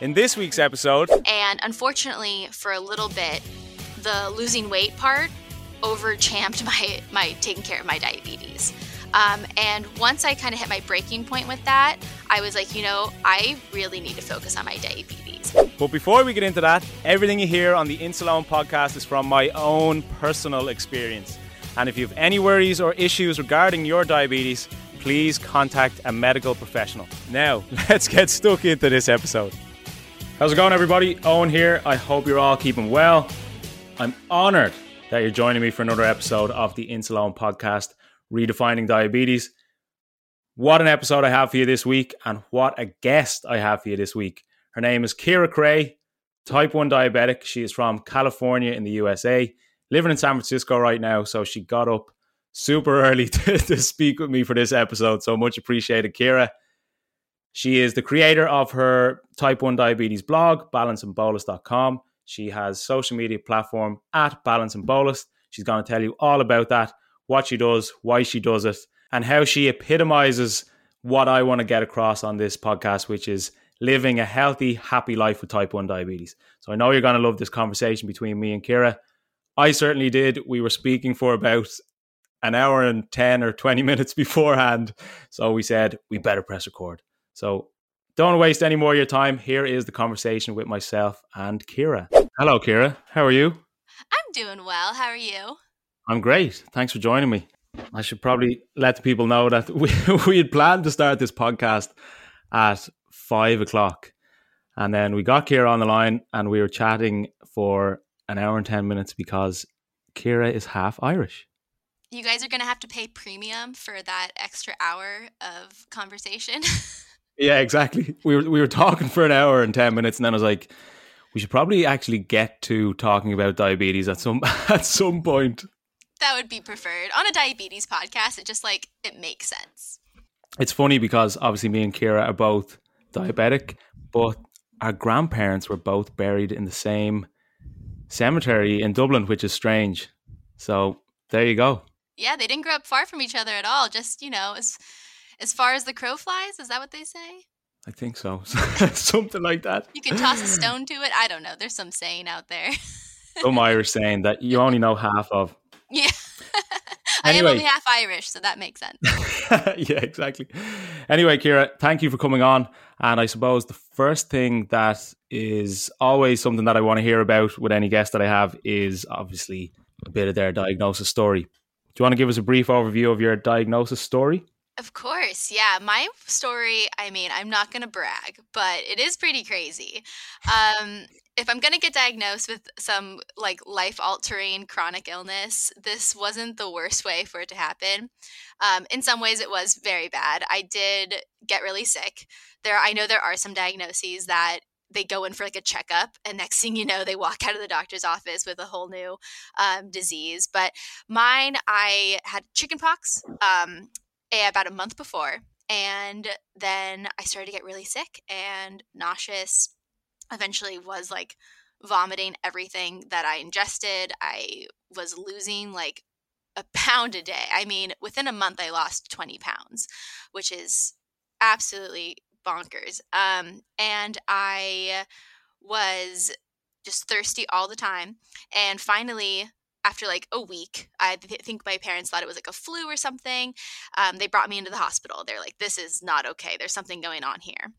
In this week's episode, and unfortunately, for a little bit, the losing weight part overchamped my my taking care of my diabetes. Um, and once I kind of hit my breaking point with that, I was like, you know, I really need to focus on my diabetes. But before we get into that, everything you hear on the Insuleoin podcast is from my own personal experience. And if you have any worries or issues regarding your diabetes, please contact a medical professional. Now, let's get stuck into this episode. How's it going, everybody? Eoin here. I hope you're all keeping well. I'm honored that you're joining me for another episode of the Insuleoin podcast, Redefining Diabetes. What an episode I have for you this week, and what a guest I have for you this week. Her name is Ciara Cray, type 1 diabetic. She is from California in the USA living in San Francisco right now. So she got up super early to, to speak with me for this episode. So much appreciated, Ciara. She is the creator of her type 1 diabetes blog, balanceandbolus.com. She has social media platform at Balance and Bolus. She's going to tell you all about that, what she does, why she does it, and how she epitomizes what I want to get across on this podcast, which is living a healthy, happy life with type 1 diabetes. So I know you're going to love this conversation between me and Ciara. I certainly did. We were speaking for about an hour and 10 or 20 minutes beforehand. So we said, we better press record. So don't waste any more of your time. Here is the conversation with myself and Ciara. Hello, Ciara. How are you? I'm doing well. How are you? I'm great. Thanks for joining me. I should probably let the people know that we, we had planned to start this podcast at five o'clock. And then we got Ciara on the line and we were chatting for an hour and 10 minutes because Ciara is half Irish. You guys are going to have to pay premium for that extra hour of conversation. yeah, exactly. We were, we were talking for an hour and 10 minutes, and then I was like, we should probably actually get to talking about diabetes at some at some point. That would be preferred. On a diabetes podcast, it just like it makes sense. It's funny because obviously me and Ciara are both diabetic, but our grandparents were both buried in the same cemetery in Dublin, which is strange. So there you go. Yeah, they didn't grow up far from each other at all. Just you know, as as far as the crow flies. Is that what they say? I think so. Something like that. You can toss a stone to it. I don't know. There's some saying out there. some Irish saying that you only know half of. Yeah. I am only half Irish, so that makes sense. yeah, exactly. Anyway, Ciara, thank you for coming on. And I suppose the first thing that is always something that I want to hear about with any guest that I have is obviously a bit of their diagnosis story. Do you want to give us a brief overview of your diagnosis story? Of course, yeah. My story, I mean, I'm not going to brag, but it is pretty crazy. Um, if I'm going to get diagnosed with some like life altering chronic illness, this wasn't the worst way for it to happen. Um, in some ways, it was very bad. I did get really sick. There, I know there are some diagnoses that they go in for like a checkup and next thing you know they walk out of the doctor's office with a whole new um, disease but mine i had chickenpox um, about a month before and then i started to get really sick and nauseous eventually was like vomiting everything that I ingested. I was losing like a pound a day. I mean, within a month, I lost 20 pounds, which is absolutely bonkers. Um, and I was just thirsty all the time. And finally, after like a week, I th- think my parents thought it was like a flu or something. Um, they brought me into the hospital. They're like, this is not okay. There's something going on here.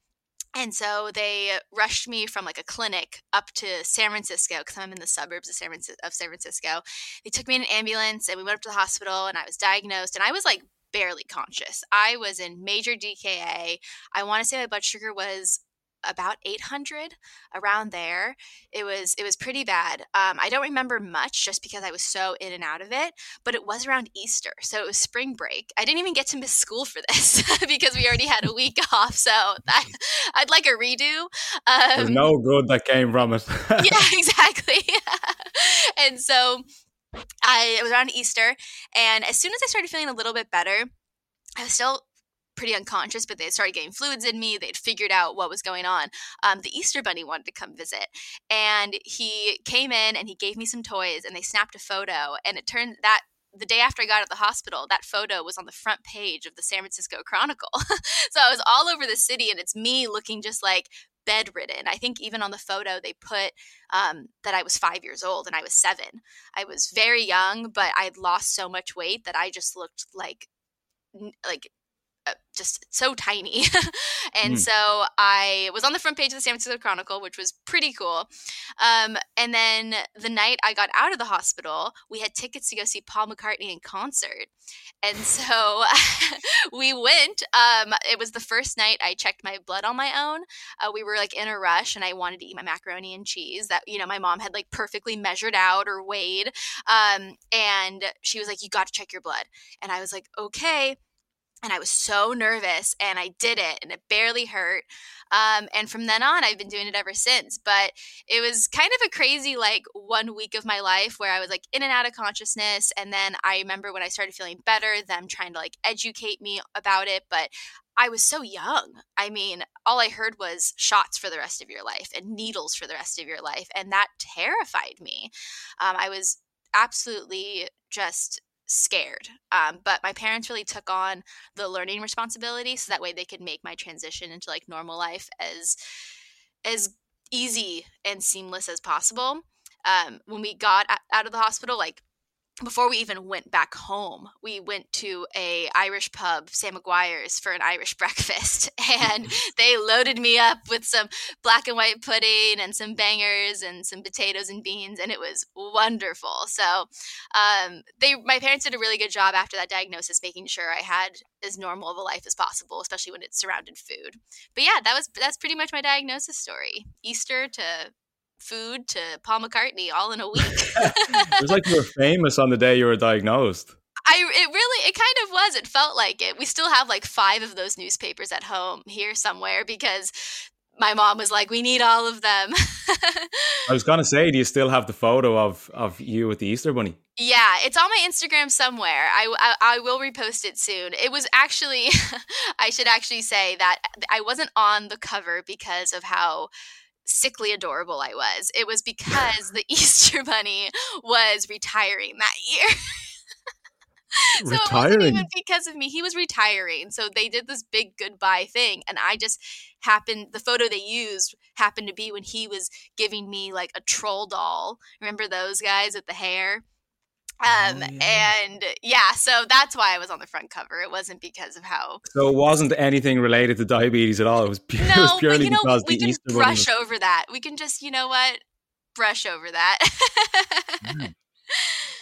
And so they rushed me from like a clinic up to San Francisco because I'm in the suburbs of San, of San Francisco. They took me in an ambulance and we went up to the hospital and I was diagnosed and I was like barely conscious. I was in major DKA. I want to say my blood sugar was about 800 around there. It was it was pretty bad. Um, i don't remember much just because i was so in and out of it but it was around easter so it was spring break. I didn't even get to miss school for this because we already had a week off so that, i'd like a redo um, there's no good that came from it. Yeah exactly. And so I it was around Easter, and as soon as I started feeling a little bit better, I was still pretty unconscious, but they started getting fluids in me. They'd figured out what was going on. Um, the Easter Bunny wanted to come visit, and he came in and he gave me some toys, and they snapped a photo. And it turned that the day after I got out of the hospital, that photo was on the front page of the San Francisco Chronicle. so I was all over the city, and it's me looking just like bedridden. I think even on the photo they put um, that I was five years old and I was seven. I was very young, but I'd lost so much weight that I just looked like like just so tiny. and mm. so I was on the front page of the San Francisco Chronicle, which was pretty cool. Um, and then the night I got out of the hospital, we had tickets to go see Paul McCartney in concert. And so we went. Um, it was the first night I checked my blood on my own. Uh, we were like in a rush and I wanted to eat my macaroni and cheese that, you know, my mom had like perfectly measured out or weighed. Um, and she was like, You got to check your blood. And I was like, Okay and I was so nervous and I did it and it barely hurt. Um, and from then on, I've been doing it ever since. But it was kind of a crazy, like, one week of my life where I was like in and out of consciousness. And then I remember when I started feeling better, them trying to like educate me about it. But I was so young. I mean, all I heard was shots for the rest of your life and needles for the rest of your life. And that terrified me. Um, I was absolutely just scared. Um, but my parents really took on the learning responsibility so that way they could make my transition into like normal life as as easy and seamless as possible. Um, when we got out of the hospital, like before we even went back home, we went to a Irish pub, Sam McGuire's, for an Irish breakfast, and they loaded me up with some black and white pudding and some bangers and some potatoes and beans, and it was wonderful. So, um, they my parents did a really good job after that diagnosis, making sure I had as normal of a life as possible, especially when it's surrounded food. But yeah, that was that's pretty much my diagnosis story. Easter to food to Paul McCartney all in a week. it was like you were famous on the day you were diagnosed. I it really it kind of was. It felt like it. We still have like five of those newspapers at home here somewhere because my mom was like, "We need all of them." I was gonna say, do you still have the photo of of you with the Easter bunny? Yeah, it's on my Instagram somewhere. I, I, I will repost it soon. It was actually, I should actually say that I wasn't on the cover because of how sickly adorable I was. It was because the Easter Bunny was retiring that year. so retiring. it wasn't even because of me. He was retiring. So they did this big goodbye thing. And I just happened, the photo they used happened to be when he was giving me like a troll doll. Remember those guys with the hair? Oh, um, oh, yeah. and yeah, so that's why I was on the front cover. It wasn't because of how. So it wasn't anything related to diabetes at all. It was, pu- no, it was purely you know, because we can Easter brush was... over that. We can just, you know what, brush over that.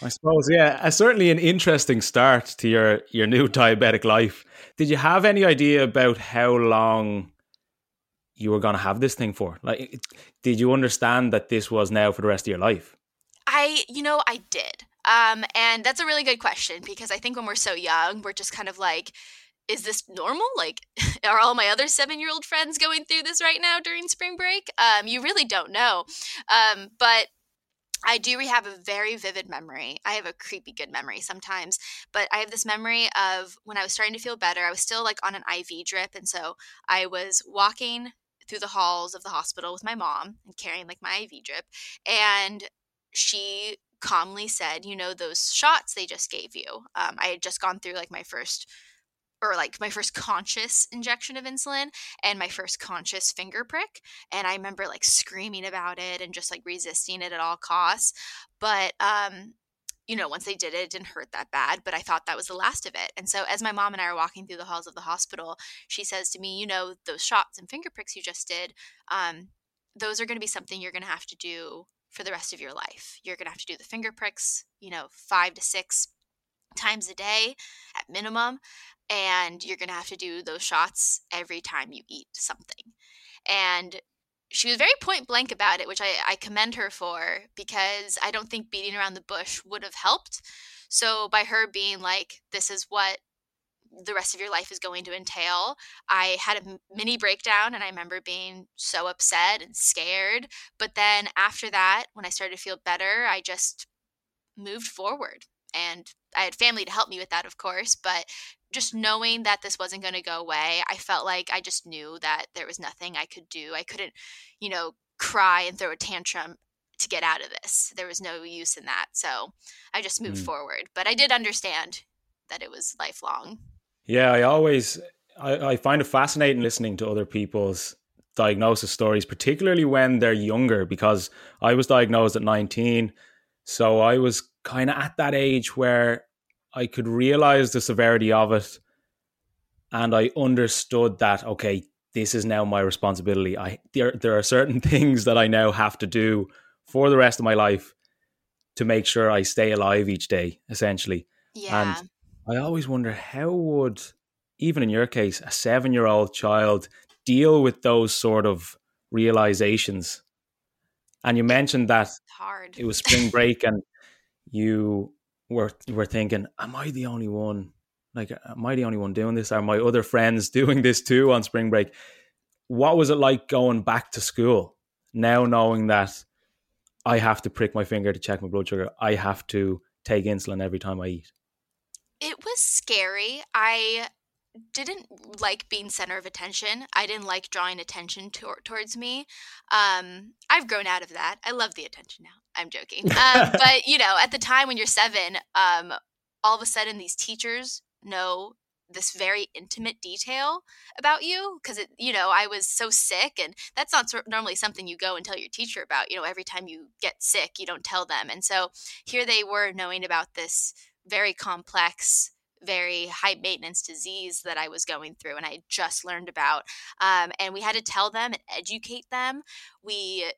I suppose, yeah, uh, certainly an interesting start to your your new diabetic life. Did you have any idea about how long you were going to have this thing for? Like, did you understand that this was now for the rest of your life? I, you know, I did. Um, and that's a really good question because I think when we're so young, we're just kind of like, is this normal? Like, are all my other seven year old friends going through this right now during spring break? Um, you really don't know. Um, but I do have a very vivid memory. I have a creepy good memory sometimes, but I have this memory of when I was starting to feel better. I was still like on an IV drip. And so I was walking through the halls of the hospital with my mom and carrying like my IV drip. And she calmly said, you know, those shots they just gave you. Um, I had just gone through like my first or like my first conscious injection of insulin and my first conscious finger prick and i remember like screaming about it and just like resisting it at all costs but um you know once they did it it didn't hurt that bad but i thought that was the last of it and so as my mom and i are walking through the halls of the hospital she says to me you know those shots and finger pricks you just did um those are going to be something you're going to have to do for the rest of your life. You're going to have to do the finger pricks, you know, five to six times a day at minimum. And you're going to have to do those shots every time you eat something. And she was very point blank about it, which I, I commend her for because I don't think beating around the bush would have helped. So, by her being like, this is what the rest of your life is going to entail. I had a mini breakdown and I remember being so upset and scared. But then after that, when I started to feel better, I just moved forward. And I had family to help me with that, of course. But just knowing that this wasn't going to go away, I felt like I just knew that there was nothing I could do. I couldn't, you know, cry and throw a tantrum to get out of this. There was no use in that. So I just moved mm. forward. But I did understand that it was lifelong. Yeah, I always I, I find it fascinating listening to other people's diagnosis stories, particularly when they're younger, because I was diagnosed at 19. So I was kind of at that age where I could realize the severity of it. And I understood that, okay, this is now my responsibility. I there there are certain things that I now have to do for the rest of my life to make sure I stay alive each day, essentially. Yeah. And I always wonder how would, even in your case, a seven year old child deal with those sort of realizations? And you mentioned that it was spring break and you were were thinking, Am I the only one? Like, uh, am I the only one doing this? Are my other friends doing this too on spring break? What was it like going back to school now knowing that I have to prick my finger to check my blood sugar? I have to take insulin every time I eat? It was scary. I didn't like being center of attention. I didn't like drawing attention to- towards me. Um, I've grown out of that. I love the attention now. I'm joking. Um, but you know, at the time when you're seven, um, all of a sudden these teachers know this very intimate detail about you because it you know i was so sick and that's not normally something you go and tell your teacher about you know every time you get sick you don't tell them and so here they were knowing about this very complex very high maintenance disease that I was going through and I just learned about. Um, and we had to tell them and educate them. We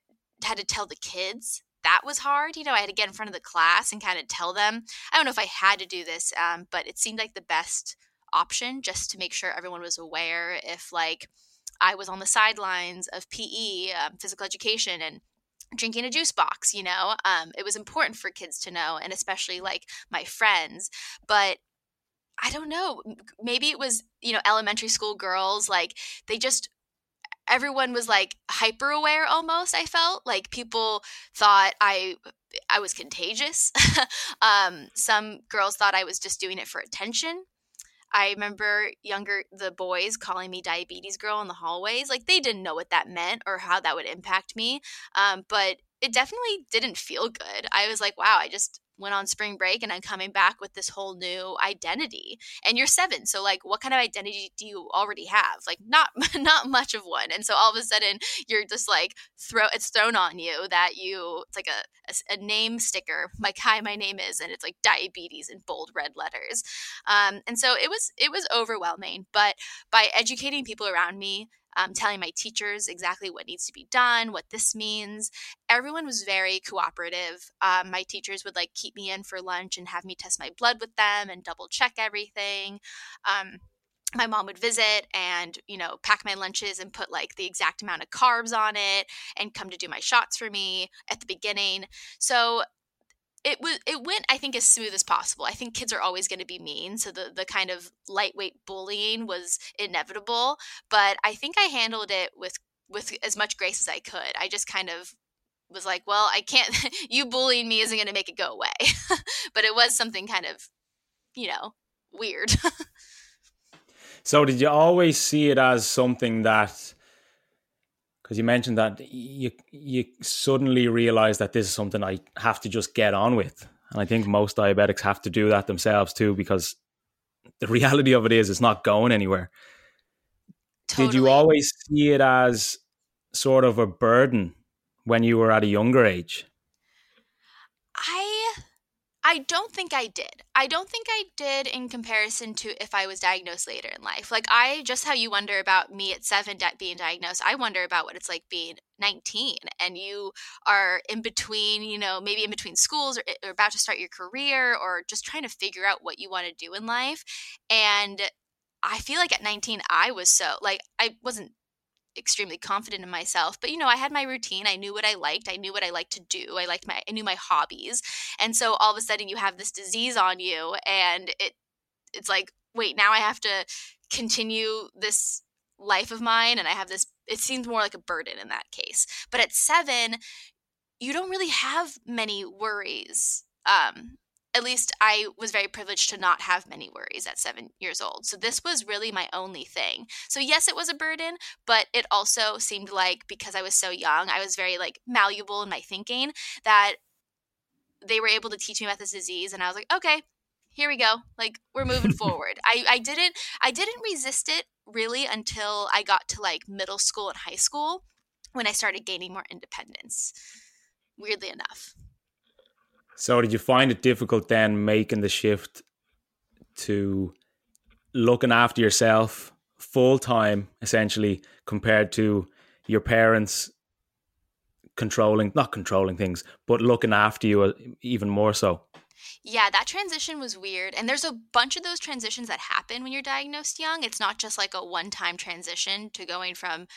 had to tell the kids. That was hard. You know, I had to get in front of the class and kind of tell them. I don't know if I had to do this, um, but it seemed like the best option just to make sure everyone was aware if, like, I was on the sidelines of PE, um, physical education, and drinking a juice box you know um, it was important for kids to know and especially like my friends but i don't know maybe it was you know elementary school girls like they just everyone was like hyper aware almost i felt like people thought i i was contagious. Um, some girls thought i was just doing it for attention I remember younger the boys calling me diabetes girl in the hallways. Like they didn't know what that meant or how that would impact me. Um, but it definitely didn't feel good. I was like, wow, I just went on spring break and I'm coming back with this whole new identity. And you're seven, so like, what kind of identity do you already have? Like, not not much of one. And so all of a sudden, you're just like throw it's thrown on you that you it's like a a, a name sticker, like hi, my name is, and it's like diabetes in bold red letters. Um, and so it was it was overwhelming. But by educating people around me um, telling my teachers exactly what needs to be done, what this means. Everyone was very cooperative. Um, my teachers would like keep me in for lunch and have me test my blood with them and double check everything. Um, my mom would visit and you know pack my lunches and put like the exact amount of carbs on it and come to do my shots for me at the beginning so it was it went i think as smooth as possible. I think kids are always going to be mean so the the kind of lightweight bullying was inevitable but i think i handled it with with as much grace as i could. I just kind of was like well i can't you bullying me isn't going to make it go away. But it was something kind of you know weird. So did you always see it as something that because you mentioned that you you suddenly realize that this is something I have to just get on with, and I think most diabetics have to do that themselves too because the reality of it is it's not going anywhere. Totally. Did you always see it as sort of a burden when you were at a younger age? I don't think I did. I don't think I did in comparison to if I was diagnosed later in life. Like I just how you wonder about me at 7 di- being diagnosed, I wonder about what it's like being 19 and you are in between, you know, maybe in between schools or, eh, or about to start your career or just trying to figure out what you want to do in life. And I feel like at 19 I was so like I wasn't extremely confident in myself but you know i had my routine i knew what i liked i knew what i liked to do i liked my i knew my hobbies and so all of a sudden you have this disease on you and it it's like wait now i have to continue this life of mine and i have this it seems more like a burden in that case. But at 7 you don't really have many worries um at least I was very privileged to not have many worries at seven years old. So this was really my only thing. So yes, it was a burden, but it also seemed like because I was so young, I was very like malleable in my thinking that they were able to teach me about this disease and I was like, okay, here we go. Like we're moving forward. I, I didn't I didn't resist it really until I got to like middle school and high school when I started gaining more independence. Weirdly enough. So did you find it difficult then making the shift to looking after yourself full time, essentially, compared to your parents controlling, not controlling things, but looking after you uh, even more so? Yeah, that transition was weird. And there's a bunch of those transitions that happen when you're diagnosed young. It's not just like a one time transition to going from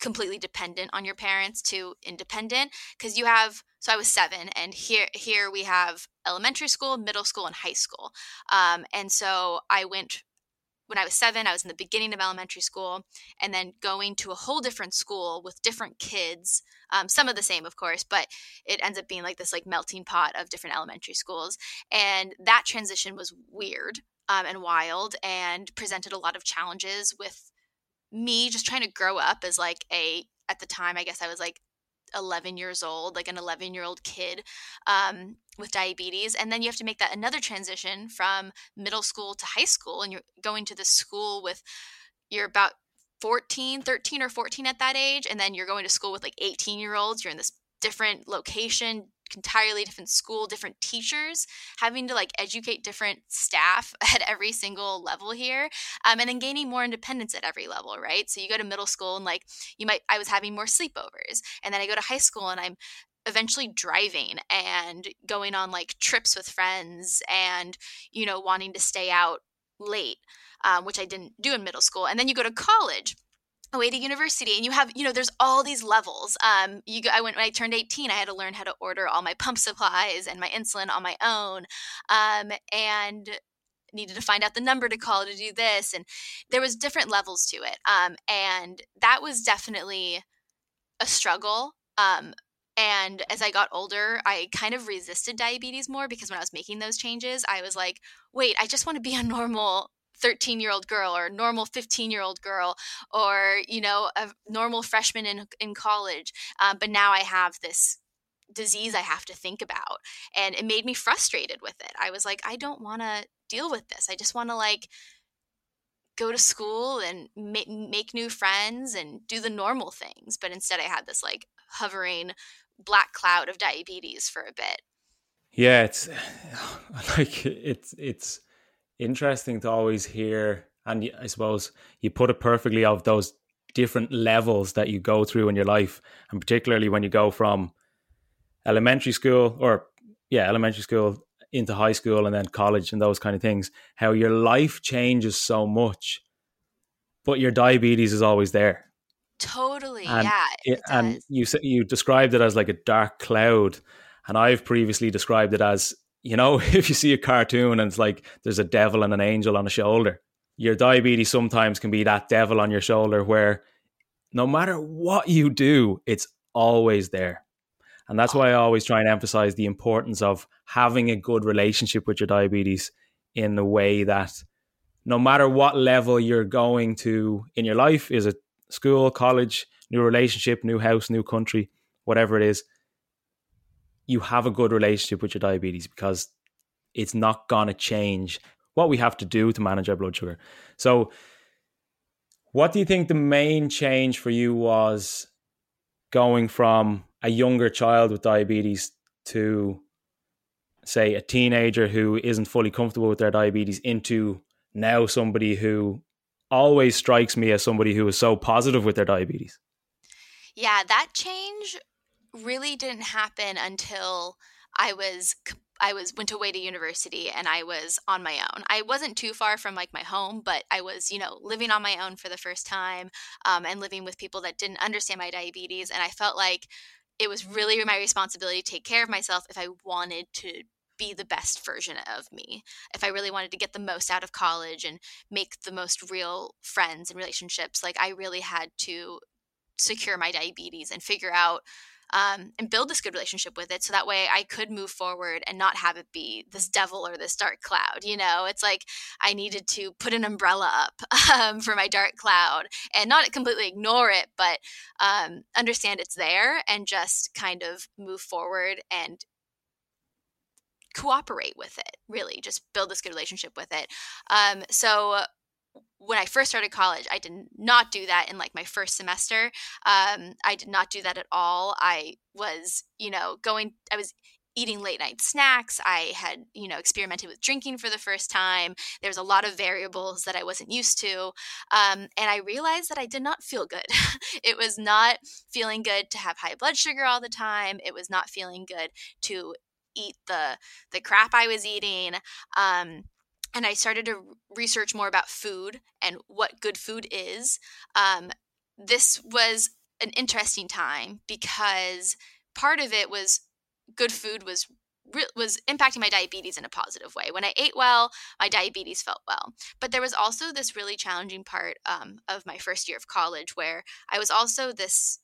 completely dependent on your parents to independent because you have so i was seven and here here we have elementary school middle school and high school. Um, and so i went when i was seven i was in the beginning of elementary school and then going to a whole different school with different kids um, some of the same of course but it ends up being like this like melting pot of different elementary schools. And that transition was weird um, and wild and presented a lot of challenges with me just trying to grow up as like a at the time i guess i was like 11 years old like an 11 year old kid um, with diabetes and then you have to make that another transition from middle school to high school and you're going to the school with you're about 14 13 or 14 at that age and then you're going to school with like 18 year olds you're in this different location entirely different school, different teachers, having to like educate different staff at every single level here, um, and then gaining more independence at every level, right? So you go to middle school and like you might, I was having more sleepovers, and then I go to high school and I'm eventually driving and going on like trips with friends and you know wanting to stay out late um, which i didn't do in middle school and then you go to college away to university and you have you know there's all these levels. Um you i went when i turned 18 i had to learn how to order all my pump supplies and my insulin on my own um and needed to find out the number to call to do this and there was different levels to it um and that was definitely a struggle um and as I got older, I kind of resisted diabetes more because when I was making those changes, I was like, wait, I just want to be a normal 13 year old girl or a normal 15 year old girl or you know a normal freshman in, in college um, but now i have this disease i have to think about and it made me frustrated with it. I was like i don't want to deal with this. I just want to like go to school and ma- make new friends and do the normal things. But instead i had this like hovering black cloud of diabetes for a bit. Yeah it's like it's it's interesting to always hear, and I suppose you put it perfectly of those different levels that you go through in your life, and particularly when you go from elementary school or yeah, elementary school into high school and then college and those kind of things, how your life changes so much, but your diabetes is always there. Totally, and yeah. It, and you said you described it as like a dark cloud, and I've previously described it as you know, if you see a cartoon and it's like there's a devil and an angel on a shoulder, your diabetes sometimes can be that devil on your shoulder where no matter what you do, it's always there. And that's why I always try and emphasize the importance of having a good relationship with your diabetes in the way that no matter what level you're going to in your life, is it school, college, new relationship, new house, new country, whatever it is, you have a good relationship with your diabetes because it's not going to change what we have to do to manage our blood sugar. So, what do you think the main change for you was going from a younger child with diabetes to, say, a teenager who isn't fully comfortable with their diabetes into now somebody who always strikes me as somebody who is so positive with their diabetes? Yeah, that change really didn't happen until I was I was went away to university and I was on my own. I wasn't too far from like my home, but I was you know living on my own for the first time um, and living with people that didn't understand my diabetes, and I felt like it was really my responsibility to take care of myself if I wanted to be the best version of me. If I really wanted to get the most out of college and make the most real friends and relationships, like I really had to secure my diabetes and figure out um, and build this good relationship with it so that way I could move forward and not have it be this devil or this dark cloud. You know, it's like I needed to put an umbrella up um, for my dark cloud and not completely ignore it, but um, understand it's there and just kind of move forward and cooperate with it really just build this good relationship with it um, so when I first started college, I did not do that in like my first semester. Um, I did not do that at all. I was, you know, going, I was eating late night snacks. I had, you know, experimented with drinking for the first time. There's a lot of variables that I wasn't used to. Um, and I realized that I did not feel good. it was not feeling good to have high blood sugar all the time. It was not feeling good to eat the the crap I was eating. Um, and I started to research more about food and what good food is. Um, this was an interesting time because part of it was good food was was impacting my diabetes in a positive way. When I ate well, my diabetes felt well. But there was also this really challenging part um, of my first year of college where I was also this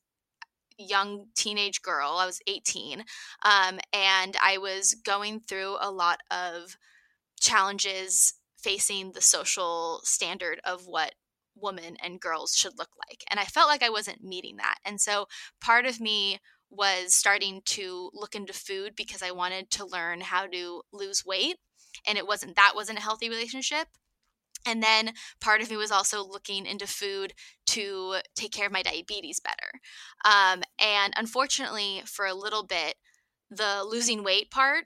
young teenage girl. I was 18, um, and I was going through a lot of challenges facing the social standard of what women and girls should look like. And I felt like I wasn't meeting that. And so part of me was starting to look into food because I wanted to learn how to lose weight. And it wasn't that wasn't a healthy relationship. And then part of me was also looking into food to take care of my diabetes better. Um, and unfortunately, for a little bit, the losing weight part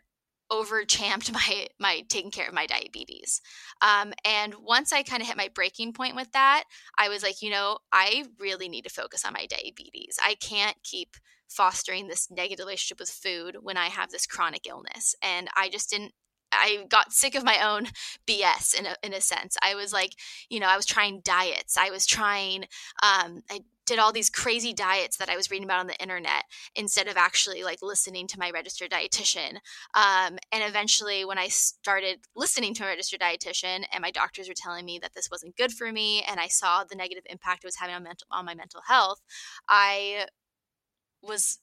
over champed my my taking care of my diabetes. Um, and once i kind of hit my breaking point with that i was like you know i really need to focus on my diabetes. I can't keep fostering this negative relationship with food when i have this chronic illness. And i just didn't I got sick of my own BS in a, in a sense. I was like, you know, I was trying diets. I was trying, um, I did all these crazy diets that I was reading about on the internet instead of actually like listening to my registered dietitian. Um, and eventually, when I started listening to a registered dietitian, and my doctors were telling me that this wasn't good for me, and I saw the negative impact it was having on mental on my mental health, I was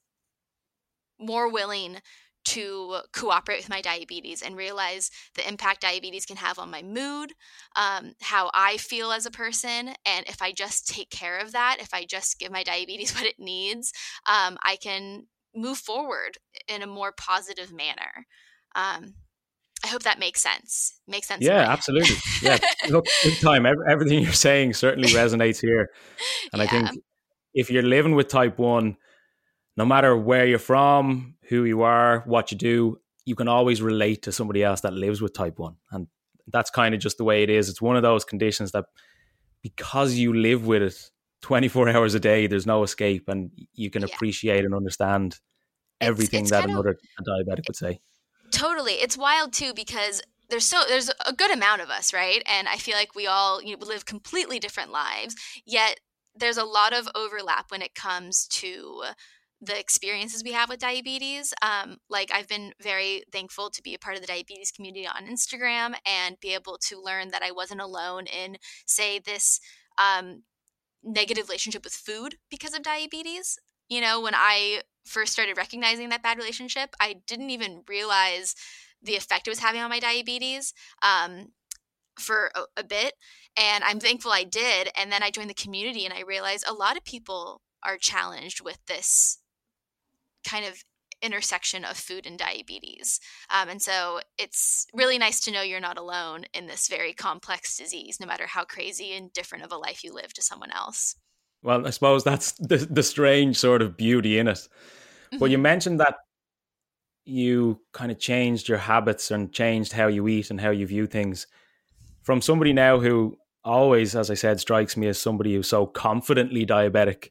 more willing to cooperate with my diabetes and realize the impact diabetes can have on my mood, um, how I feel as a person. And if I just take care of that, if I just give my diabetes what it needs, um, I can move forward in a more positive manner. Um, I hope that makes sense. Makes sense. Yeah, absolutely. Yeah, look, good time. Everything you're saying certainly resonates here, and yeah. I think if you're living with type one, no matter where you're from, who you are, what you do, you can always relate to somebody else that lives with type 1. And that's kind of just the way it is. It's one of those conditions that because you live with it 24 hours a day, there's no escape and you can yeah. appreciate and understand everything it's, it's that another of, diabetic would say. Totally. It's wild too because there's so there's a good amount of us, right? And I feel like we all you know, live completely different lives, yet there's a lot of overlap when it comes to the experiences we have with diabetes. Um, like I've been very thankful to be a part of the diabetes community on Instagram and be able to learn that I wasn't alone in, say, this um, negative relationship with food because of diabetes. You know, when I first started recognizing that bad relationship, I didn't even realize the effect it was having on my diabetes um, for a, a bit. And I'm thankful I did. And then I joined the community and I realized a lot of people are challenged with this kind of intersection of food and diabetes. Um, and so it's really nice to know you're not alone in this very complex disease, no matter how crazy and different of a life you live to someone else. Well, I suppose that's the, the strange sort of beauty in it. Mm-hmm. But you mm-hmm. mentioned that you kind of changed your habits and changed how you eat and how you view things. From somebody now who always, as I said, strikes me as somebody who's so confidently diabetic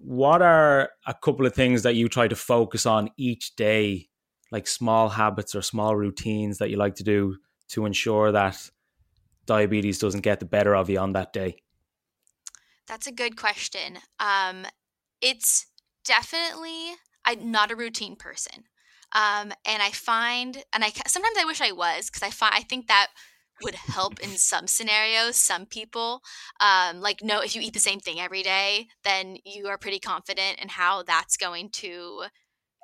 what are a couple of things that you try to focus on each day, like small habits or small routines that you like to do to ensure that diabetes doesn't get the better of you on that day? That's a good question. Um, it's definitely I'm not a routine person, um, and I find, and I sometimes I wish I was because I find I think that would help in some scenarios some people um, like no if you eat the same thing every day then you are pretty confident in how that's going to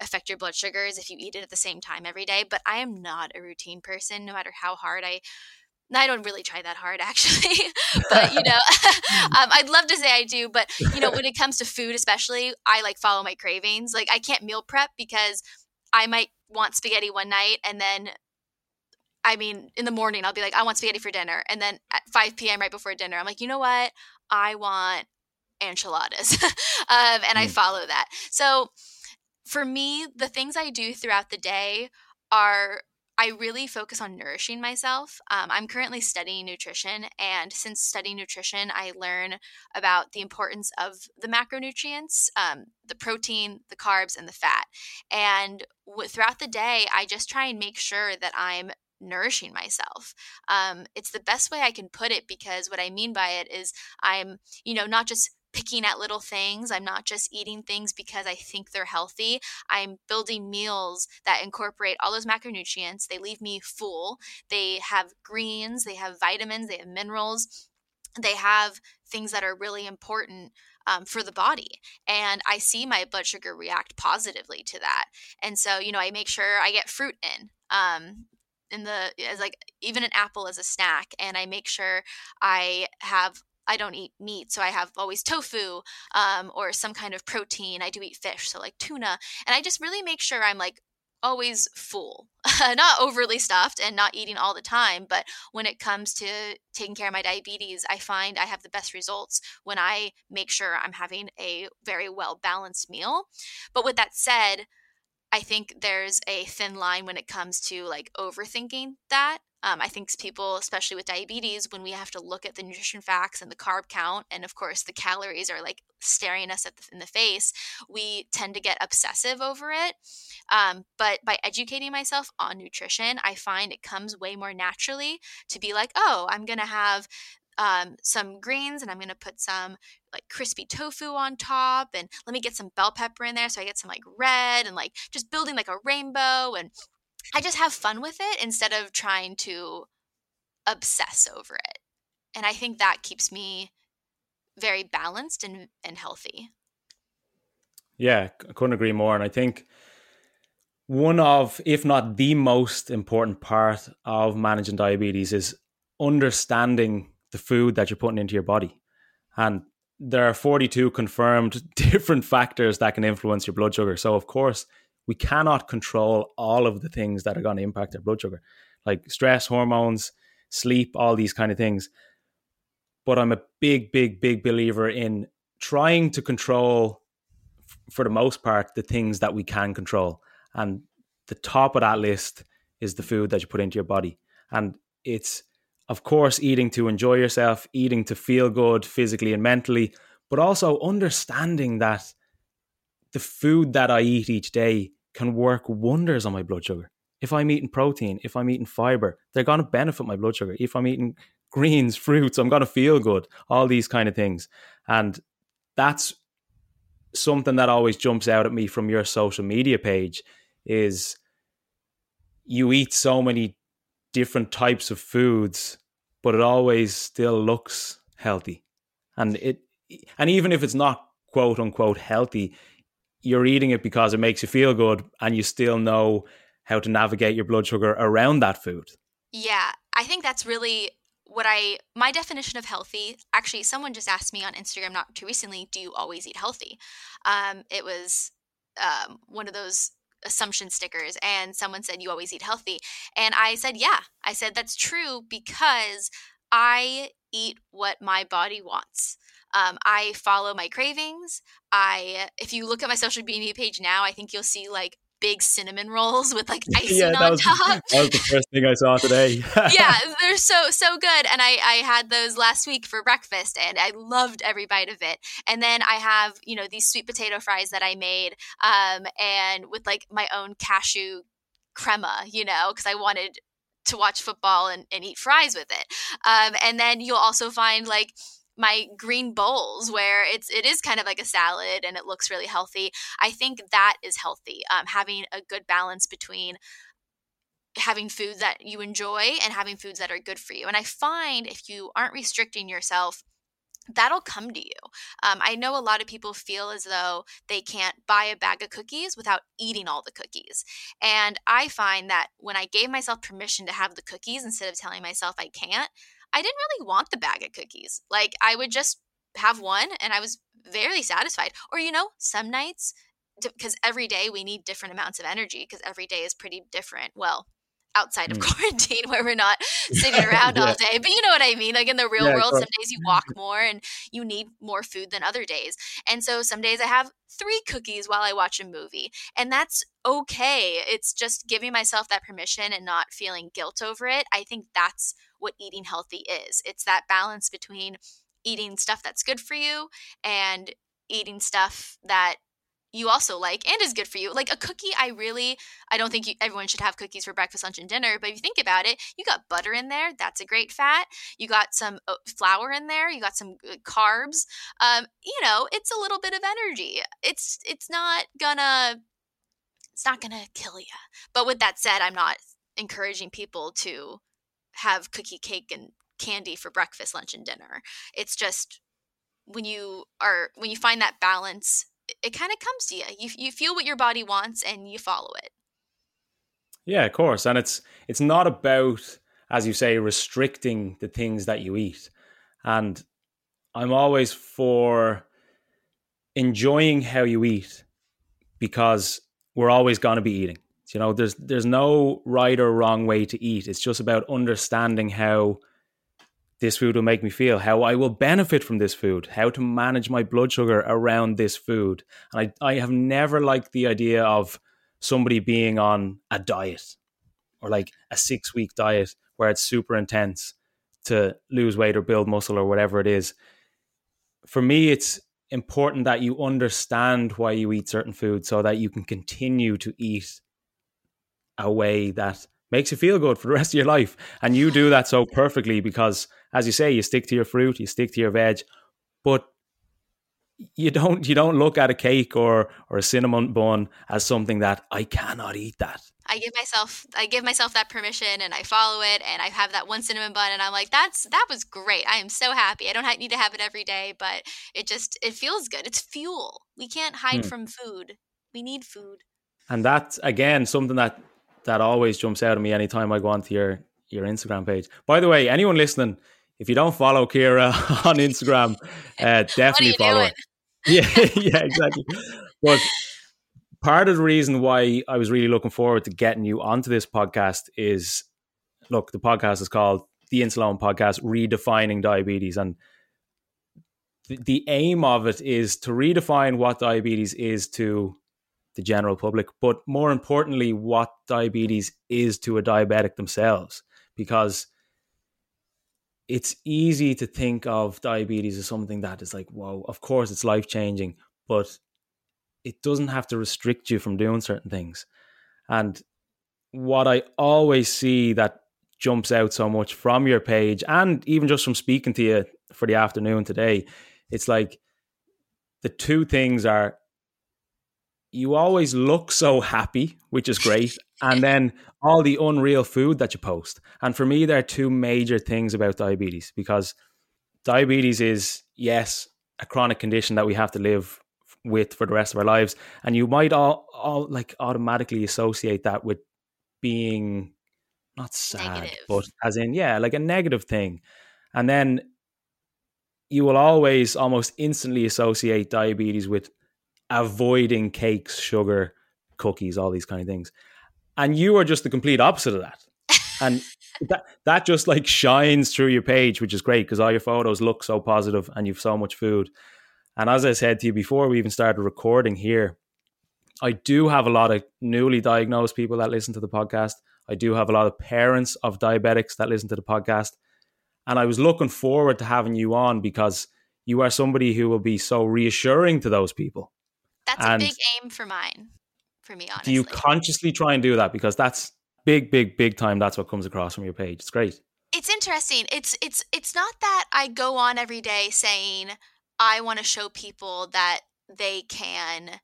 affect your blood sugars if you eat it at the same time every day but i am not a routine person no matter how hard i I don't really try that hard actually, but you know, um, I'd love to say I do, but you know, when it comes to food, especially, I like follow my cravings. Like I can't meal prep because I might want spaghetti one night and then I mean, in the morning, I'll be like, I want spaghetti for dinner. And then at 5 p.m., right before dinner, I'm like, you know what? I want enchiladas. um, and mm. I follow that. So for me, the things I do throughout the day are I really focus on nourishing myself. Um, I'm currently studying nutrition, and since studying nutrition, I learn about the importance of the macronutrients, um, the protein, the carbs, and the fat. And w- throughout the day, I just try and make sure that I'm nourishing myself. Um, it's the best way I can put it because what I mean by it is I'm, you know, not just picking at little things. I'm not just eating things because I think they're healthy. I'm building meals that incorporate all those macronutrients. They leave me full. They have greens, they have vitamins, they have minerals. They have things that are really important um, for the body. And I see my blood sugar react positively to that. And so, you know, I make sure I get fruit in. Um, in the as like even an apple as a snack and i make sure i have I don't eat meat, so I have always tofu um, or some kind of protein. I do eat fish, so like tuna, and I just really make sure I'm like always full, not overly stuffed and not eating all the time. But when it comes to taking care of my diabetes, I find I have the best results when I make sure I'm having a very well balanced meal. But with that said, I think there's a thin line when it comes to like overthinking that. Um, I think people, especially with diabetes, when we have to look at the nutrition facts and the carb count, and of course the calories are like staring us the, in the face, we tend to get obsessive over it. Um, but by educating myself on nutrition, I find it comes way more naturally to be like, oh, I'm going to have um, some greens and I'm going to put some like crispy tofu on top and let me get some bell pepper in there so I get some like red and like just building like a rainbow and I just have fun with it instead of trying to obsess over it. And I think that keeps me very balanced and, and healthy. Yeah, I couldn't agree more. And I think one of, if not the most important part of managing diabetes is understanding the food that you're putting into your body. And there are 42 confirmed different factors that can influence your blood sugar. So, of course, we cannot control all of the things that are going to impact our blood sugar, like stress, hormones, sleep, all these kind of things. But I'm a big, big, big believer in trying to control, for the most part, the things that we can control. And the top of that list is the food that you put into your body. And it's of course, eating to enjoy yourself, eating to feel good physically and mentally, but also understanding that the food that I eat each day can work wonders on my blood sugar. If I'm eating protein, if I'm eating fiber, they're going to benefit my blood sugar. If I'm eating greens, fruits, I'm going to feel good, all these kind of things. And that's something that always jumps out at me from your social media page is you eat so many different types of foods, but it always still looks healthy. And it and even if it's not quote unquote healthy, you're eating it because it makes you feel good and you still know how to navigate your blood sugar around that food. Yeah, I think that's really what I my definition of healthy actually someone just asked me on Instagram not too recently do you always eat healthy um, it was um, one of those assumption stickers and someone said you always eat healthy. And I said yeah. I said that's true because I eat what my body wants. Um, I follow my cravings. I, if you look at my social media page now, I think you'll see like big cinnamon rolls with like icing yeah, on was, top. That was the first thing I saw today. yeah, they're so so good, and I I had those last week for breakfast, and I loved every bite of it. And then I have you know these sweet potato fries that I made, um, and with like my own cashew crema, you know, because I wanted to watch football and, and eat fries with it. Um, and then you'll also find like my green bowls where it's it is kind of like a salad and it looks really healthy i think that is healthy um, having a good balance between having foods that you enjoy and having foods that are good for you and i find if you aren't restricting yourself that'll come to you. Um, I know a lot of people feel as though they can't buy a bag of cookies without eating all the cookies. And I find that when I gave myself permission to have the cookies instead of telling myself I can't, I didn't really want the bag of cookies. Like I would just have one and I was very satisfied. Or, you know, some nights, because every day we need different amounts of energy because every day is pretty different. Well, outside of mm. quarantine where we're not sitting around yeah. all day. But you know what I mean? Like in the real yeah, world, some days you walk more and you need more food than other days. And so some days I have three cookies while I watch a movie. And that's okay. It's just giving myself that permission and not feeling guilt over it. I think that's what eating healthy is. It's that balance between eating stuff that's good for you and eating stuff that you also like and is good for you. Like a cookie, I really, I don't think you, everyone should have cookies for breakfast, lunch, and dinner. But if you think about it, you got butter in there. That's a great fat. You got some uh, flour in there. You got some uh, carbs. Um, you know, it's a little bit of energy. It's it's not gonna it's not gonna kill you. But with that said, I'm not encouraging people to have cookie cake and candy for breakfast, lunch, and dinner. It's just when you are when you find that balance, it kind of comes to you. You you feel what your body wants and you follow it. Yeah, of course, and it's it's not about as you say restricting the things that you eat. And I'm always for enjoying how you eat because we're always going to be eating. You know, there's there's no right or wrong way to eat. It's just about understanding how this food will make me feel, how I will benefit from this food, how to manage my blood sugar around this food. And I, I have never liked the idea of somebody being on a diet or like a six week diet where it's super intense to lose weight or build muscle or whatever it is. For me, it's important that you understand why you eat certain foods so that you can continue to eat a way that makes you feel good for the rest of your life. And you do that so perfectly because, as you say, you stick to your fruit, you stick to your veg, but you don't you don't look at a cake or or a cinnamon bun as something that I cannot eat that. I give myself I give myself that permission and I follow it and I have that one cinnamon bun and I'm like that's that was great. I am so happy. I don't need to have it every day, but it just it feels good. It's fuel. We can't hide hmm. from food. We need food. And that's again something that that always jumps out at me anytime I go onto your your Instagram page. By the way, anyone listening, if you don't follow Ciara on Instagram, uh, definitely follow doing? her. Yeah, yeah, exactly. But part of the reason why I was really looking forward to getting you onto this podcast is, look, the podcast is called the Insuleoin Podcast, redefining diabetes, and the aim of it is to redefine what diabetes is to the general public, but more importantly, what diabetes is to a diabetic themselves. Because it's easy to think of diabetes as something that is like, whoa, of course it's life changing, but it doesn't have to restrict you from doing certain things. And what I always see that jumps out so much from your page and even just from speaking to you for the afternoon today, it's like the two things are you always look so happy, which is great. and then all the unreal food that you post. And for me, there are two major things about diabetes because diabetes is, yes, a chronic condition that we have to live with for the rest of our lives. And you might all, all like automatically associate that with being not sad, negative. but as in, yeah, like a negative thing. And then you will always almost instantly associate diabetes with avoiding cakes, sugar, cookies, all these kind of things. And you are just the complete opposite of that. And that that just like shines through your page, which is great because all your photos look so positive and you've so much food. And as I said to you before we even started recording here, I do have a lot of newly diagnosed people that listen to the podcast. I do have a lot of parents of diabetics that listen to the podcast. And I was looking forward to having you on because you are somebody who will be so reassuring to those people. That's and a big aim for mine, for me, honestly. Do you consciously try and do that? Because that's big, big, big time. That's what comes across from your page. It's great. It's interesting. It's it's it's not that I go on every day saying I want to show people that they can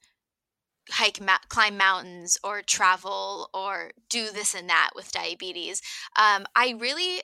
hike ma- climb mountains or travel or do this and that with diabetes um, i really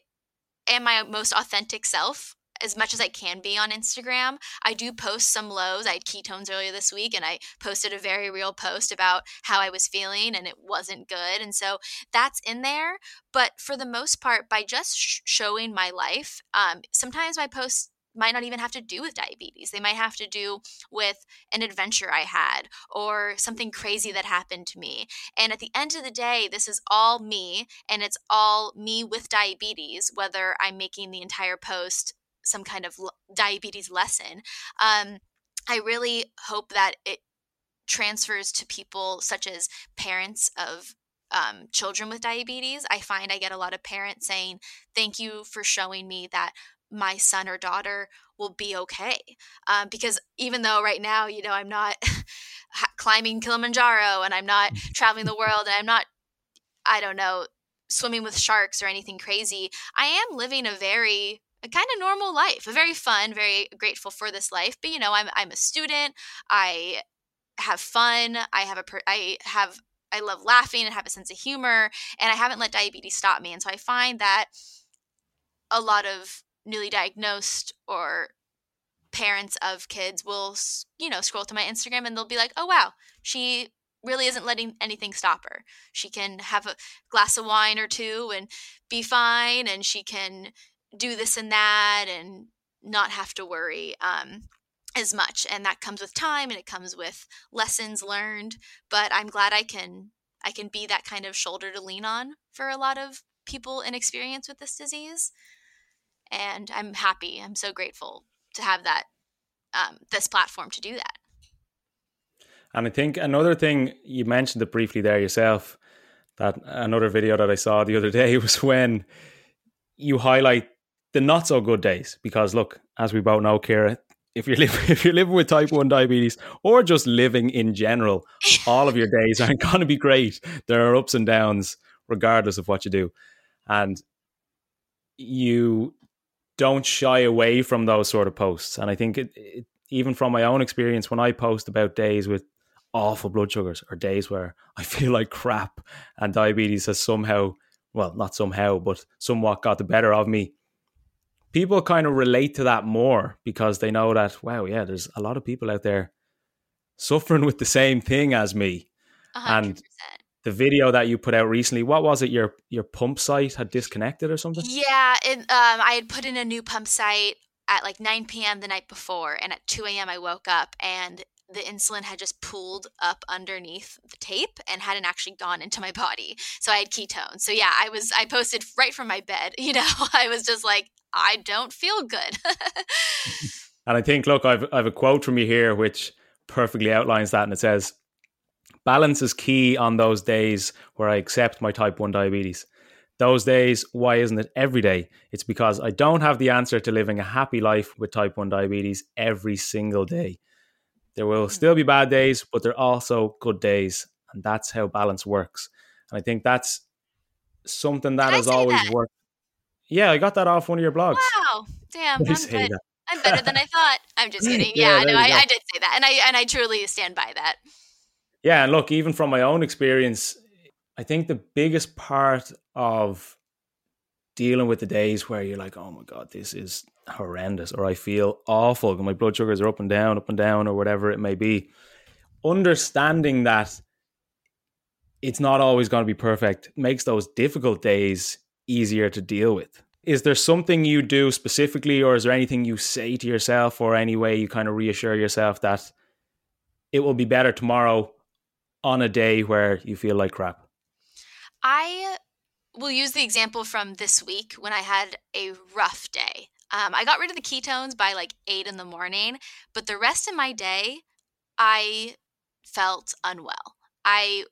am my most authentic self as much as I can be on Instagram. I do post some lows. I had ketones earlier this week and I posted a very real post about how I was feeling and it wasn't good. And so that's in there. But for the most part, by just sh- showing my life, um, sometimes my posts might not even have to do with diabetes. They might have to do with an adventure I had or something crazy that happened to me. And at the end of the day, this is all me and it's all me with diabetes, whether I'm making the entire post some kind of diabetes lesson. Um, I really hope that it transfers to people such as parents of um, children with diabetes. I find I get a lot of parents saying, Thank you for showing me that my son or daughter will be okay. Um, because even though right now, you know, I'm not climbing Kilimanjaro and I'm not traveling the world and I'm not, I don't know, swimming with sharks or anything crazy, I am living a very a kind of normal life, a very fun, very grateful for this life. But you know, I'm I'm a student. I have fun. I have a I have I love laughing and have a sense of humor, and I haven't let diabetes stop me. And so I find that a lot of newly diagnosed or parents of kids will you know scroll to my instagram and they'll be like oh wow she really isn't letting anything stop her she can have a glass of wine or two and be fine and she can do this and that and not have to worry um, as much and that comes with time and it comes with lessons learned but i'm glad i can i can be that kind of shoulder to lean on for a lot of people in experience with this disease and I'm happy. I'm so grateful to have that um, this platform to do that. And I think another thing you mentioned it briefly there yourself. That another video that I saw the other day was when you highlight the not so good days. Because look, as we both know, Ciara, if you're living if you're living with type one diabetes or just living in general, all of your days aren't going to be great. There are ups and downs, regardless of what you do, and you don't shy away from those sort of posts. And I think it, it, even from my own experience, when I post about days with awful blood sugars or days where I feel like crap and diabetes has somehow, well, not somehow, but somewhat got the better of me, people kind of relate to that more because they know that, wow, yeah, there's a lot of people out there suffering with the same thing as me. 100%. And the video that you put out recently. What was it? Your your pump site had disconnected or something? Yeah, it, um, I had put in a new pump site at like 9 p.m. the night before, and at 2 a.m. I woke up and the insulin had just pooled up underneath the tape and hadn't actually gone into my body. So I had ketones. So yeah, I was I posted right from my bed. You know, I was just like, I don't feel good. and I think, look, I've I've a quote from you here which perfectly outlines that, and it says Balance is key on those days where I accept my type 1 diabetes. Those days, why isn't it every day? It's because I don't have the answer to living a happy life with type 1 diabetes every single day. There will mm. still be bad days, but there are also good days. And that's how balance works. And I think that's something that has always that? worked. Yeah, I got that off one of your blogs. Wow. Damn, I'm good. I'm better than I thought. I'm just kidding. Yeah, yeah no, I, I, did say that. And I and I truly stand by that. Yeah, and look, even from my own experience, I think the biggest part of dealing with the days where you're like, oh my God, this is horrendous, or I feel awful, my blood sugars are up and down, up and down, or whatever it may be. Understanding that it's not always going to be perfect makes those difficult days easier to deal with. is there something you do specifically, or is there anything you say to yourself, or any way you kind of reassure yourself that it will be better tomorrow on a day where you feel like crap? I will use the example from this week when I had a rough day. Um, I got rid of the ketones by like eight in the morning, but the rest of my day, I felt unwell. I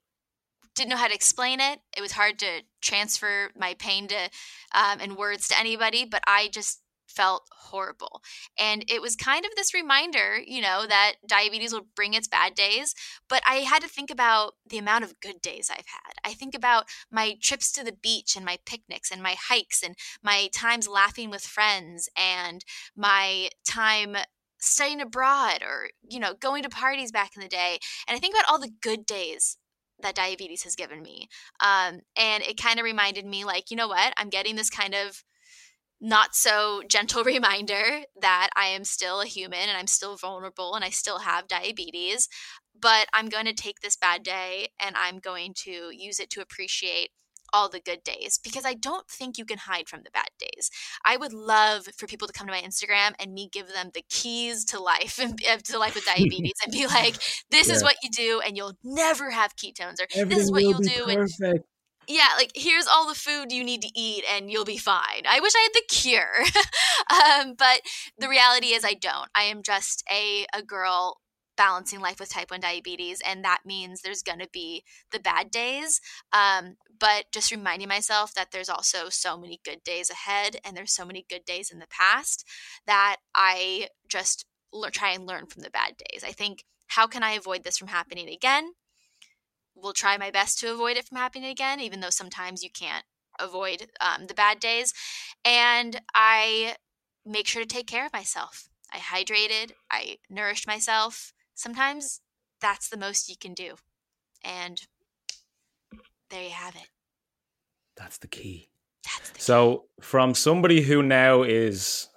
didn't know how to explain it. It was hard to transfer my pain to um, in words to anybody, but I just felt horrible. And it was kind of this reminder, you know, that diabetes will bring its bad days. But I had to think about the amount of good days I've had. I think about my trips to the beach and my picnics and my hikes and my times laughing with friends and my time studying abroad or, you know, going to parties back in the day. And I think about all the good days that diabetes has given me. Um, and it kind of reminded me, like, you know what? I'm getting this kind of not so gentle reminder that I am still a human and I'm still vulnerable and I still have diabetes. But I'm going to take this bad day and I'm going to use it to appreciate all the good days because I don't think you can hide from the bad days. I would love for people to come to my Instagram and me give them the keys to life and uh, to life with diabetes and be like, this yeah. is what you do and you'll never have ketones or Everything this is what you'll do. Perfect. And yeah, like here's all the food you need to eat and you'll be fine. I wish I had the cure. um, but the reality is I don't. I am just a, a girl balancing life with type 1 diabetes and that means there's going to be the bad days um, but just reminding myself that there's also so many good days ahead and there's so many good days in the past that i just le- try and learn from the bad days i think how can i avoid this from happening again will try my best to avoid it from happening again even though sometimes you can't avoid um, the bad days and i make sure to take care of myself i hydrated i nourished myself sometimes that's the most you can do. And there you have it. That's the key. That's the so, key. from somebody who now is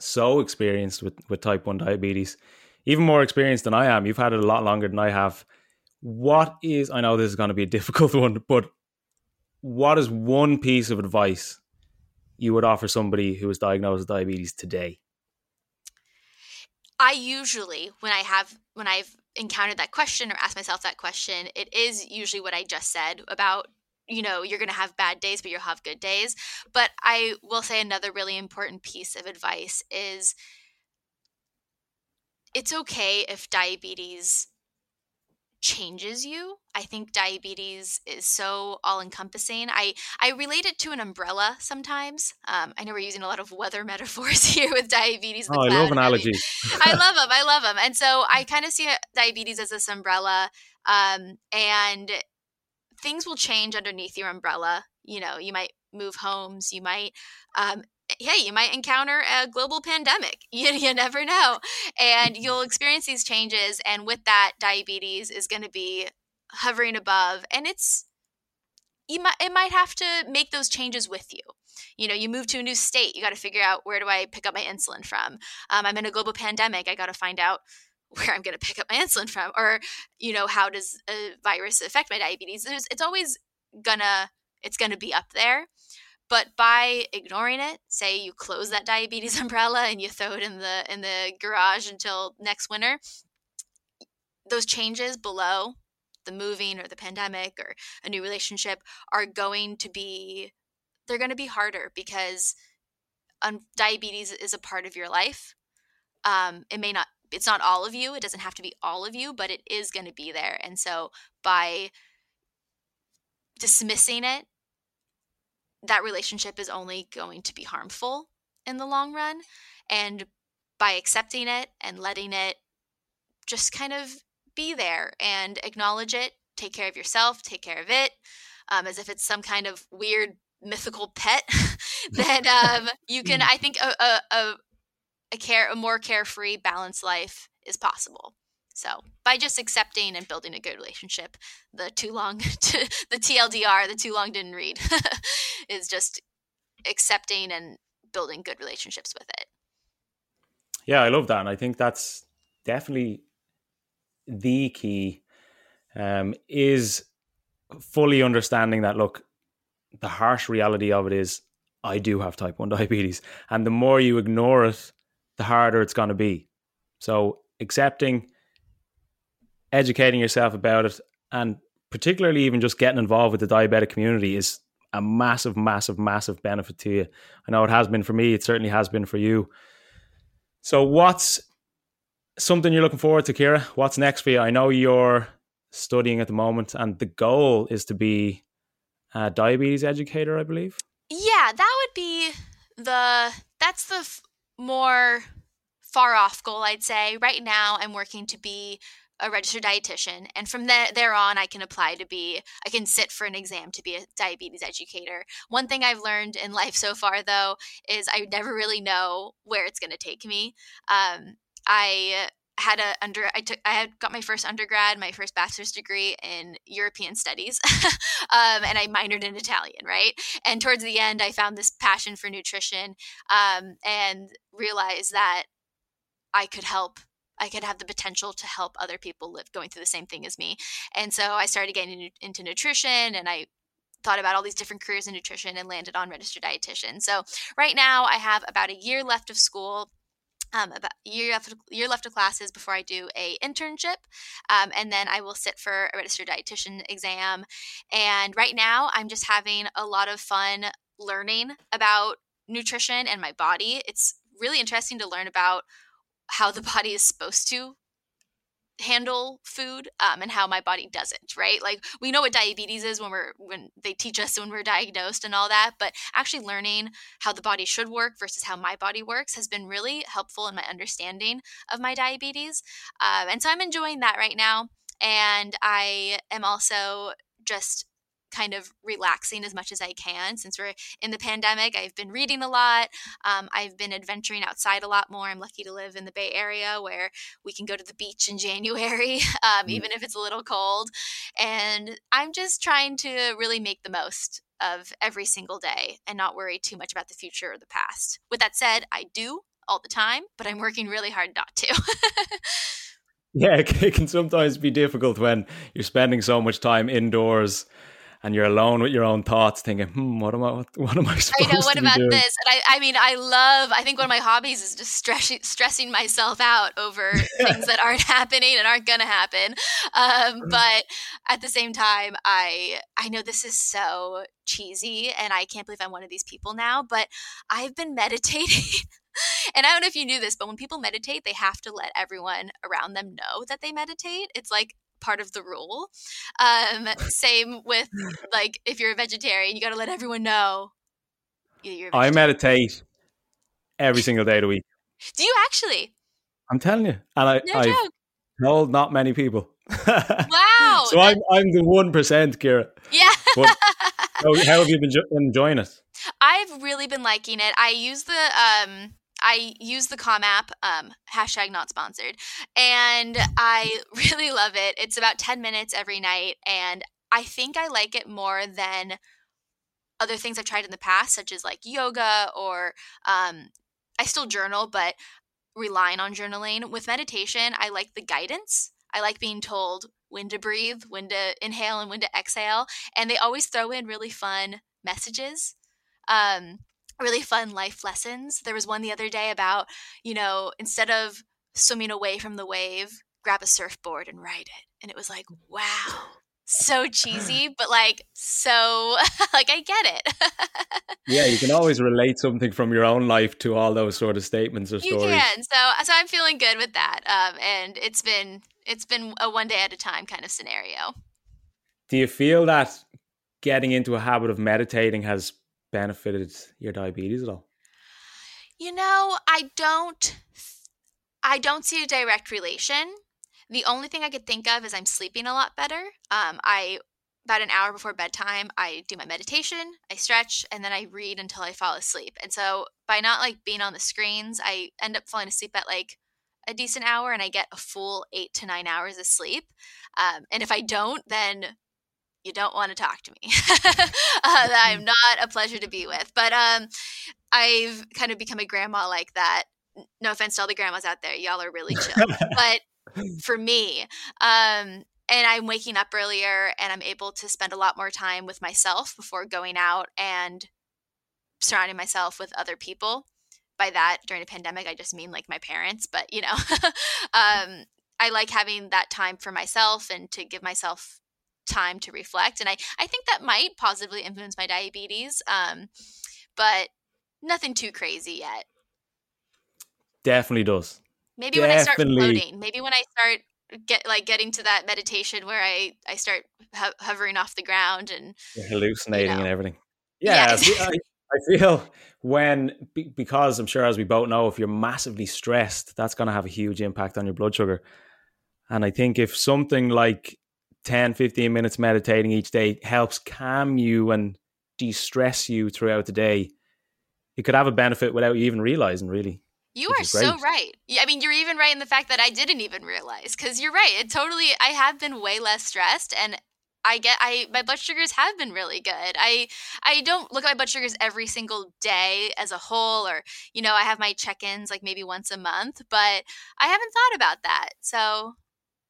so experienced with, with type 1 diabetes, even more experienced than I am, you've had it a lot longer than I have. What is, I know this is going to be a difficult one, but what is one piece of advice you would offer somebody who is diagnosed with diabetes today? I usually, when I have, when I've encountered that question or asked myself that question, it is usually what I just said about, you know, you're going to have bad days, but you'll have good days. But I will say another really important piece of advice is it's okay if diabetes changes you. I think diabetes is so all encompassing. I, I relate it to an umbrella sometimes. Um, I know we're using a lot of weather metaphors here with diabetes. Oh, I love analogies. I love them. I love them. And so I kind of see diabetes as this umbrella. Um, and things will change underneath your umbrella. You know, you might move homes, you might um, hey, you might encounter a global pandemic. You, you never know. And you'll experience these changes. And with that, diabetes is going to be hovering above. And it's, you might, it might have to make those changes with you. You know, you move to a new state, you got to figure out where do I pick up my insulin from? Um, I'm in a global pandemic, I got to find out where I'm going to pick up my insulin from. Or, you know, how does a virus affect my diabetes? There's, it's always gonna, it's gonna be up there. But by ignoring it, say you close that diabetes umbrella and you throw it in the in the garage until next winter, those changes below the moving or the pandemic or a new relationship are going to be they're going to be harder because um, diabetes is a part of your life. Um, it may not it's not all of you. It doesn't have to be all of you, but it is going to be there. And so by dismissing it that relationship is only going to be harmful in the long run. And by accepting it and letting it just kind of be there and acknowledge it, take care of yourself, take care of it, um, as if it's some kind of weird mythical pet, then um, you can, I think, a, a, a, a care, a more carefree, balanced life is possible. So by just accepting and building a good relationship, the too long, to, the TLDR, the too long didn't read, is just accepting and building good relationships with it. Yeah, I love that, and I think that's definitely the key. Um, is fully understanding that look, the harsh reality of it is I do have type 1 diabetes. And the more you ignore it, the harder it's going to be. So, accepting, educating yourself about it, and particularly even just getting involved with the diabetic community is a massive, massive, massive benefit to you. I know it has been for me. It certainly has been for you. So, what's something you're looking forward to, Ciara? What's next for you? I know you're studying at the moment, and the goal is to be a diabetes educator, I believe. Yeah, that would be the that's the f- more far off goal, I'd say. Right now, I'm working to be a registered dietitian and from there, there on i can apply to be i can sit for an exam to be a diabetes educator one thing i've learned in life so far though is i never really know where it's going to take me um, i had a under I took I had got my first undergrad, my first bachelor's degree in European studies, um, and I minored in Italian, right? And towards the end, I found this passion for nutrition, um, and realized that I could help. I could have the potential to help other people live going through the same thing as me, and so I started getting into nutrition, and I thought about all these different careers in nutrition and landed on registered dietitian. So right now, I have about a year left of school um, about year left, year left of classes before I do a internship, um, and then I will sit for a registered dietitian exam. And right now, I'm just having a lot of fun learning about nutrition and my body. It's really interesting to learn about how the body is supposed to handle food um, and how my body doesn't right? Like we know what diabetes is when we're when they teach us when we're diagnosed and all that but actually learning how the body should work versus how my body works has been really helpful in my understanding of my diabetes um, and so i'm enjoying that right now and i am also just kind of relaxing as much as I can. Since we're in the pandemic, I've been reading a lot. Um, I've been adventuring outside a lot more. I'm lucky to live in the Bay Area where we can go to the beach in January, um, mm. even if it's a little cold. And I'm just trying to really make the most of every single day and not worry too much about the future or the past. With that said, I do all the time, but I'm working really hard not to. yeah, it can sometimes be difficult when you're spending so much time indoors and you're alone with your own thoughts, thinking, "Hmm, what am I? What, what am I supposed I know. What about this? And I, I mean, I love. I think one of my hobbies is just stressing, stressing myself out over things that aren't happening and aren't gonna happen. Um, mm. but at the same time, I I know this is so cheesy, and I can't believe I'm one of these people now. But I've been meditating. and I don't know if you knew this, but when people meditate, they have to let everyone around them know that they meditate. It's like part of the rule. Um, same with like if you're a vegetarian, you got to let everyone know. I meditate every single day of the week. Do you actually? I'm telling you, and I, no I've told not many people. Wow! so I'm I'm the one percent, Ciara. Yeah. But, how, how have you been enjoying it? I've really been liking it. I use the um I use the Calm app, um, hashtag not sponsored, and I really love it. It's about 10 minutes every night, and I think I like it more than other things I've tried in the past, such as like yoga or um, I still journal, but relying on journaling. With meditation, I like the guidance. I like being told when to breathe, when to inhale, and when to exhale. And they always throw in really fun messages. Um, really fun life lessons. There was one the other day about, you know, instead of swimming away from the wave, grab a surfboard and ride it. And it was like, wow, so cheesy, but like so like I get it. yeah, you can always relate something from your own life to all those sort of statements or stories. You can. So so I'm feeling good with that. Um and it's been it's been a one day at a time kind of scenario. Do you feel that getting into a habit of meditating has benefited your diabetes at all? You know, I don't I don't see a direct relation. The only thing I could think of is I'm sleeping a lot better. Um, I about an hour before bedtime, I do my meditation, I stretch, and then I read until I fall asleep. And so by not like being on the screens, I end up falling asleep at like a decent hour and I get a full eight to nine hours of sleep. Um, and if I don't, then you don't want to talk to me. uh, I'm not a pleasure to be with. But um, I've kind of become a grandma like that. No offense to all the grandmas out there, y'all are really chill. but for me, um, and I'm waking up earlier and I'm able to spend a lot more time with myself before going out and surrounding myself with other people. By that, during a pandemic, I just mean like my parents, but you know, um, I like having that time for myself and to give myself time to reflect. And I, I think that might positively influence my diabetes, um, but nothing too crazy yet. Definitely does. Maybe Definitely. when I start floating, maybe when I start get like getting to that meditation where I I start ho- hovering off the ground and You're hallucinating you know. and everything. Yeah, yeah. I, I feel when because I'm sure as we both know, if you're massively stressed, that's going to have a huge impact on your blood sugar. And I think if something like 10, 15 minutes meditating each day helps calm you and de-stress you throughout the day, it could have a benefit without you even realizing, really. You are so right. I mean, you're even right in the fact that I didn't even realize because you're right. It totally. I have been way less stressed, and I get. I my blood sugars have been really good. I I don't look at my blood sugars every single day as a whole, or you know, I have my check-ins like maybe once a month, but I haven't thought about that. So,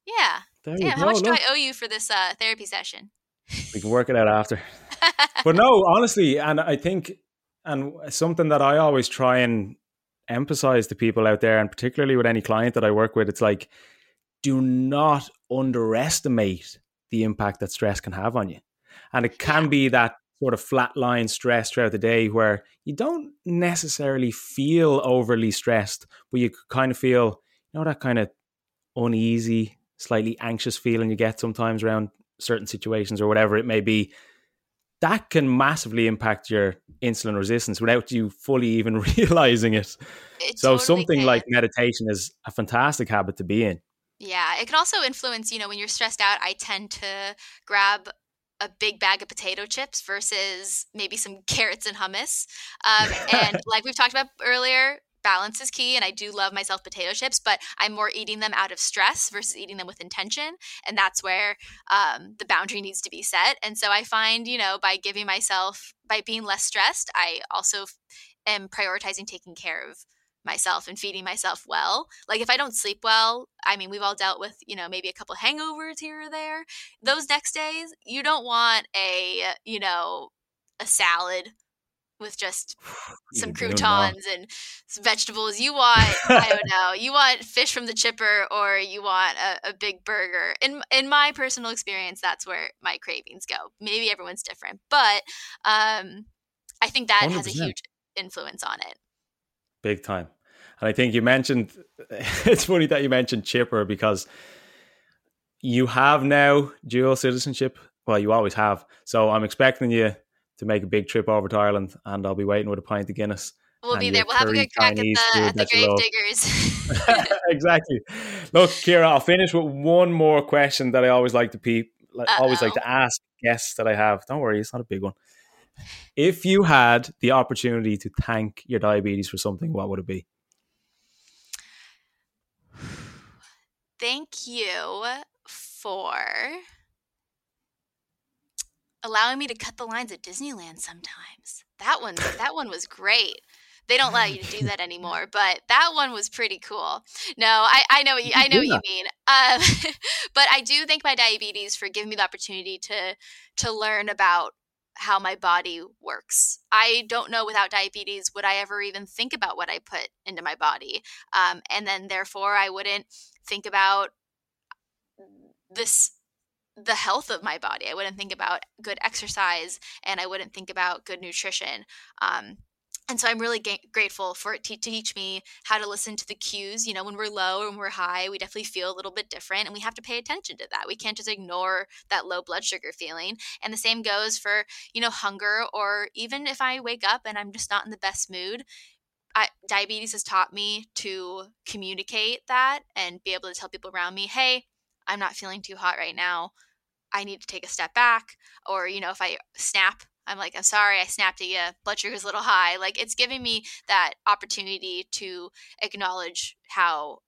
yeah. There Damn, how much do I owe you for this uh, therapy session? We can work it out after. but no, honestly, and I think, and something that I always try and emphasize to people out there, and particularly with any client that I work with, it's like, do not underestimate the impact that stress can have on you. And it can be that sort of flatline stress throughout the day where you don't necessarily feel overly stressed, but you kind of feel, you know, that kind of uneasy, slightly anxious feeling you get sometimes around certain situations or whatever it may be that can massively impact your insulin resistance without you fully even realizing it. it so totally something can. like meditation is a fantastic habit to be in. Yeah, it can also influence, you know, when you're stressed out, I tend to grab a big bag of potato chips versus maybe some carrots and hummus. Um, and like we've talked about earlier, balance is key and I do love myself potato chips, but I'm more eating them out of stress versus eating them with intention. And that's where um, the boundary needs to be set. And so I find, you know, by giving myself, by being less stressed, I also am prioritizing taking care of myself and feeding myself well. Like if I don't sleep well, I mean, we've all dealt with, you know, maybe a couple hangovers here or there. Those next days, you don't want a, you know, a salad with just some croutons and some vegetables. You want, I don't know, you want fish from the chipper or you want a, a, big burger. In in my personal experience, that's where my cravings go. Maybe everyone's different, but um, I think that 100%. has a huge influence on it. Big time. And I think you mentioned it's funny that you mentioned chipper because you have now dual citizenship. Well, you always have. So I'm expecting you to make a big trip over to Ireland, and I'll be waiting with a pint of Guinness. We'll be there. We'll have a good crack Chinese at the, at the grave diggers. exactly. Look, Ciara, I'll finish with one more question that I always like to pe- always like to ask guests that I have. Don't worry, it's not a big one. If you had the opportunity to thank your diabetes for something, what would it be? Thank you for allowing me to cut the lines at Disneyland sometimes. That one that one was great. They don't allow you to do that anymore, but that one was pretty cool. No, I, I know what you, I know what you mean. Um, but I do thank my diabetes for giving me the opportunity to to learn about how my body works. I don't know without diabetes would I ever even think about what I put into my body, um, and then therefore I wouldn't think about this the health of my body. I wouldn't think about good exercise and I wouldn't think about good nutrition. Um, and so I'm really grateful for it to, teach me how to listen to the cues. You know, when we're low when we're high, we definitely feel a little bit different and we have to pay attention to that. We can't just ignore that low blood sugar feeling. And the same goes for, you know, hunger or even if I wake up and I'm just not in the best mood, I, diabetes has taught me to communicate that and be able to tell people around me, hey, I'm not feeling too hot right now. I need to take a step back. Or, you know, if I snap, I'm like, I'm sorry, I snapped at you. Blood sugar's a little high. Like, it's giving me that opportunity to acknowledge how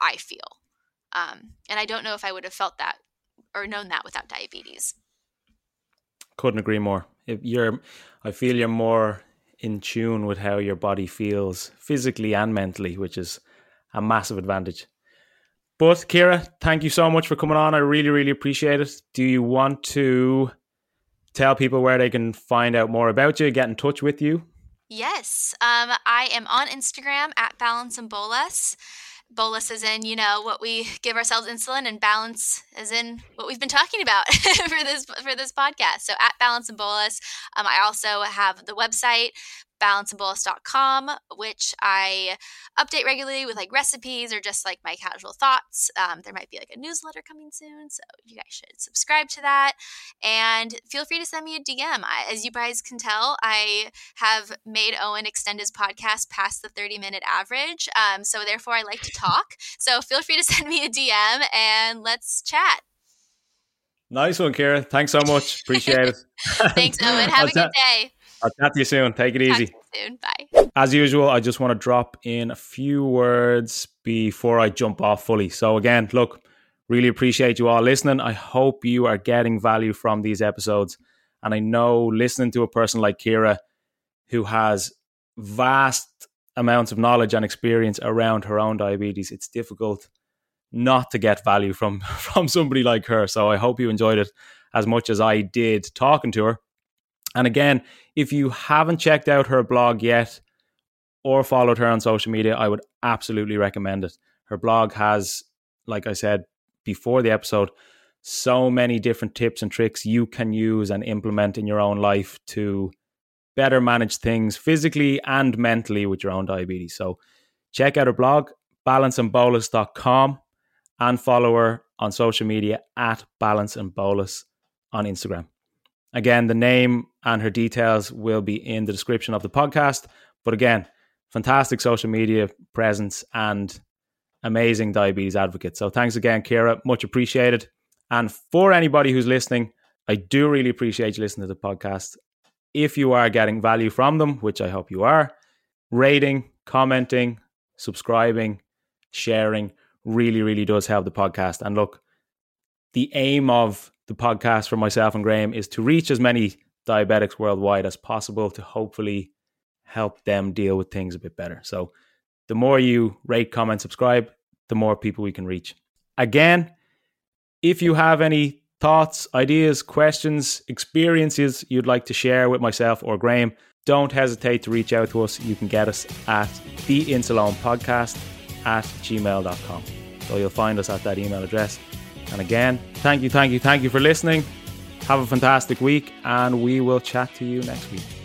I feel. Um, and I don't know if I would have felt that or known that without diabetes. Couldn't agree more. If you're, I feel you're more in tune with how your body feels physically and mentally, which is a massive advantage. But Ciara, thank you so much for coming on. I really, really appreciate it. Do you want to tell people where they can find out more about you, get in touch with you? Yes. Um, I am on Instagram at Balance and Bolus. Bolus is in, you know, what we give ourselves insulin, and balance is in what we've been talking about for this for this podcast. So at Balance and Bolus. Um, I also have the website balanceandbolus.com, which I update regularly with like recipes or just like my casual thoughts. Um, there might be like a newsletter coming soon, so you guys should subscribe to that. And feel free to send me a DM. I, as you guys can tell, I have made Eoin extend his podcast past the 30 minute average. Um, so therefore, I like to talk. So feel free to send me a DM and let's chat. Nice one, Ciara. Thanks so much. Appreciate it. Thanks, Eoin. Have a good day. I'll chat to you soon. Take it easy. soon. Bye. As usual, I just want to drop in a few words before I jump off fully. So, again, look, really appreciate you all listening. I hope you are getting value from these episodes. And I know listening to a person like Ciara, who has vast amounts of knowledge and experience around her own diabetes, it's difficult not to get value from from somebody like her. So I hope you enjoyed it as much as I did talking to her. And again, if you haven't checked out her blog yet or followed her on social media, I would absolutely recommend it. Her blog has, like I said before the episode, so many different tips and tricks you can use and implement in your own life to better manage things physically and mentally with your own diabetes. So check out her blog, balanceandbolus.com, and follow her on social media at Balance and Bolus on Instagram. Again, the name and her details will be in the description of the podcast. But again, fantastic social media presence and amazing diabetes advocate. So thanks again, Ciara. Much appreciated. And for anybody who's listening, I do really appreciate you listening to the podcast. If you are getting value from them, which I hope you are, rating, commenting, subscribing, sharing really, really does help the podcast. And look, the aim of the podcast for myself and Graham is to reach as many diabetics worldwide as possible to hopefully help them deal with things a bit better. So the more you rate, comment, subscribe, the more people we can reach. Again, if you have any thoughts, ideas, questions, experiences you'd like to share with myself or Graham, don't hesitate to reach out to us. You can get us at the Insuleoin podcast at gmail.com. So you'll find us at that email address. And again, thank you, thank you, thank you for listening. Have a fantastic week, and we will chat to you next week.